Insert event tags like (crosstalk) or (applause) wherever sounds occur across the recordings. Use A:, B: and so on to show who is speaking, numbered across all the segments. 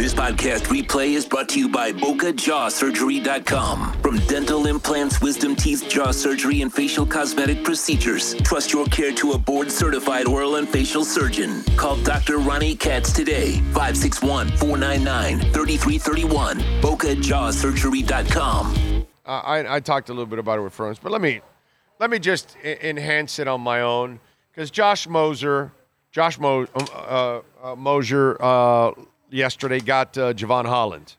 A: This podcast replay is brought to you by BocaJawSurgery.com. From dental implants, wisdom teeth, jaw surgery, and facial cosmetic procedures, trust your care to a board certified oral and facial surgeon. Call Dr. Ronnie Katz today, 561 499 3331. BocaJawSurgery.com.
B: Uh, I, I talked a little bit about it with friends, but let me let me just e- enhance it on my own because Josh Moser, Josh Mo, um, uh, uh, Mosier, uh, yesterday got uh, Jevon Holland,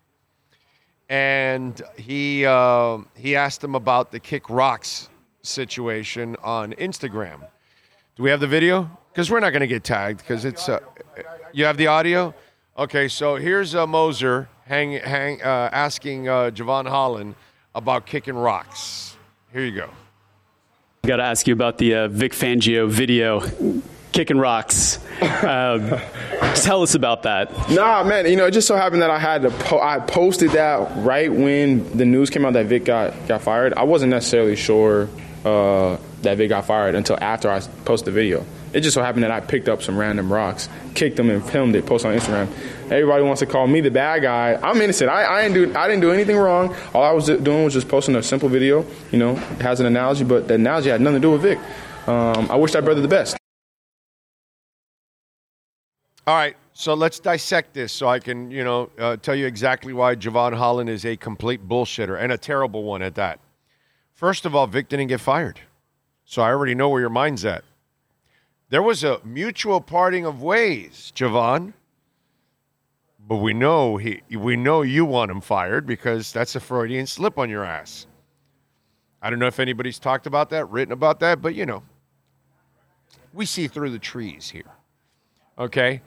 B: and he uh, he asked him about the kick rocks situation on Instagram. Do we have the video? Because we're not going to get tagged because it's. Uh, you have the audio. Okay, so here's uh, Moser hang, hang, uh, asking uh, Jevon Holland about kicking rocks. Here you go.
C: Got to ask you about the uh, Vic Fangio video, kicking rocks. Um, tell us about that.
D: Nah, man. You know, it just so happened that I had to. Po- I posted that right when the news came out that Vic got got fired. I wasn't necessarily sure uh, that Vic got fired until after I posted the video. It just so happened that I picked up some random rocks, kicked them, and filmed it, posted on Instagram. Everybody wants to call me the bad guy. I'm innocent. I, I didn't do I didn't do anything wrong. All I was doing was just posting a simple video. You know, it has an analogy, but the analogy had nothing to do with Vic. Um, I wish that brother the best.
B: All right, so let's dissect this so I can, you know, uh, tell you exactly why Jevon Holland is a complete bullshitter and a terrible one at that. First of all, Vic didn't get fired. So I already know where your mind's at. There was a mutual parting of ways, Jevon. But we know he we know you want him fired because that's a Freudian slip on your ass. I don't know if anybody's talked about that, written about that, but you know. We see through the trees here. Okay?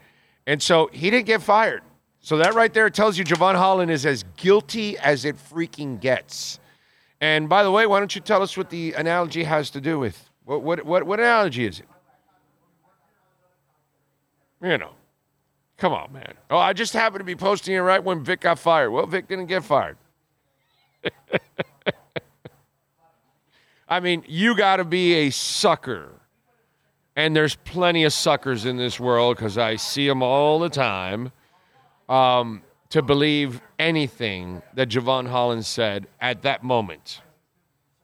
B: And so he didn't get fired. So that right there tells you Jevon Holland is as guilty as it freaking gets. And by the way, why don't you tell us what the analogy has to do with? What what what, what analogy is it? You know. Come on, man. Oh, I just happened to be posting it right when Vic got fired. Well, Vic didn't get fired. (laughs) I mean, you got to be a sucker. And there's plenty of suckers in this world because I see them all the time um, to believe anything that Jevon Holland said at that moment.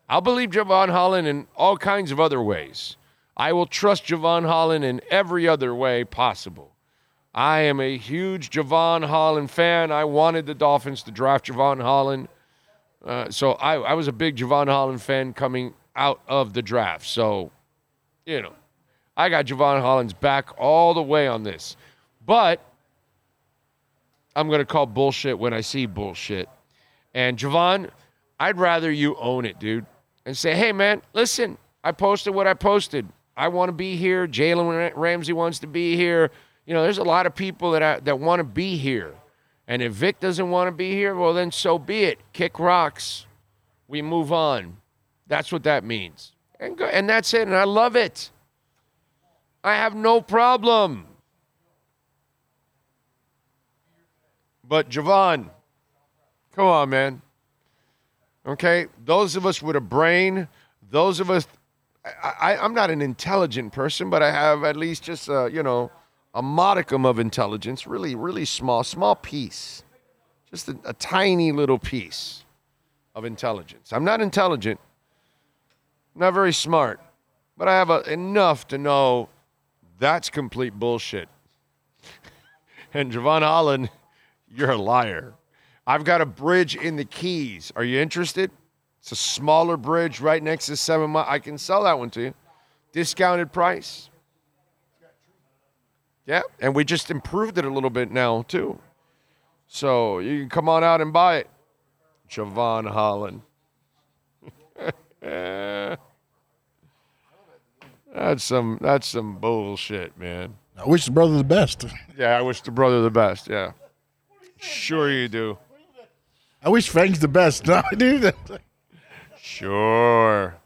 B: I'll believe Jevon Holland in all kinds of other ways. I will trust Jevon Holland in every other way possible. I am a huge Jevon Holland fan. I wanted the Dolphins to draft Jevon Holland. Uh, so I, I was a big Jevon Holland fan coming out of the draft. So, you know, I got Jevon Holland's back all the way on this. But I'm going to call bullshit when I see bullshit. And Jevon, I'd rather you own it, dude, and say, hey, man, listen, I posted what I posted. I want to be here. Jalen Ramsey wants to be here you know, there's a lot of people that I, that want to be here. And if Vic doesn't want to be here, well, then so be it. Kick rocks. We move on. That's what that means. And, go, and that's it. And I love it. I have no problem. But Jevon, come on, man. Okay? Those of us with a brain, those of us, I, am not an intelligent person, but I have at least just, a, you know, a modicum of intelligence, really, really small, small piece, just a, a tiny little piece of intelligence. I'm not intelligent, not very smart, but I have a, enough to know that's complete bullshit. and Jevon Holland, you're a liar. I've got a bridge in the Keys. Are you interested? It's a smaller bridge right next to Seven Mile. I can sell that one to you. Discounted price. Yeah, and we just improved it a little bit now too. So you can come on out and buy it. Jevon Holland. That's some that's some bullshit, man.
E: I wish the brother the best. (laughs)
B: Yeah, I wish the brother the best. Yeah, sure you do.
E: I wish Frank's the best. (laughs) No, dude.
B: Sure.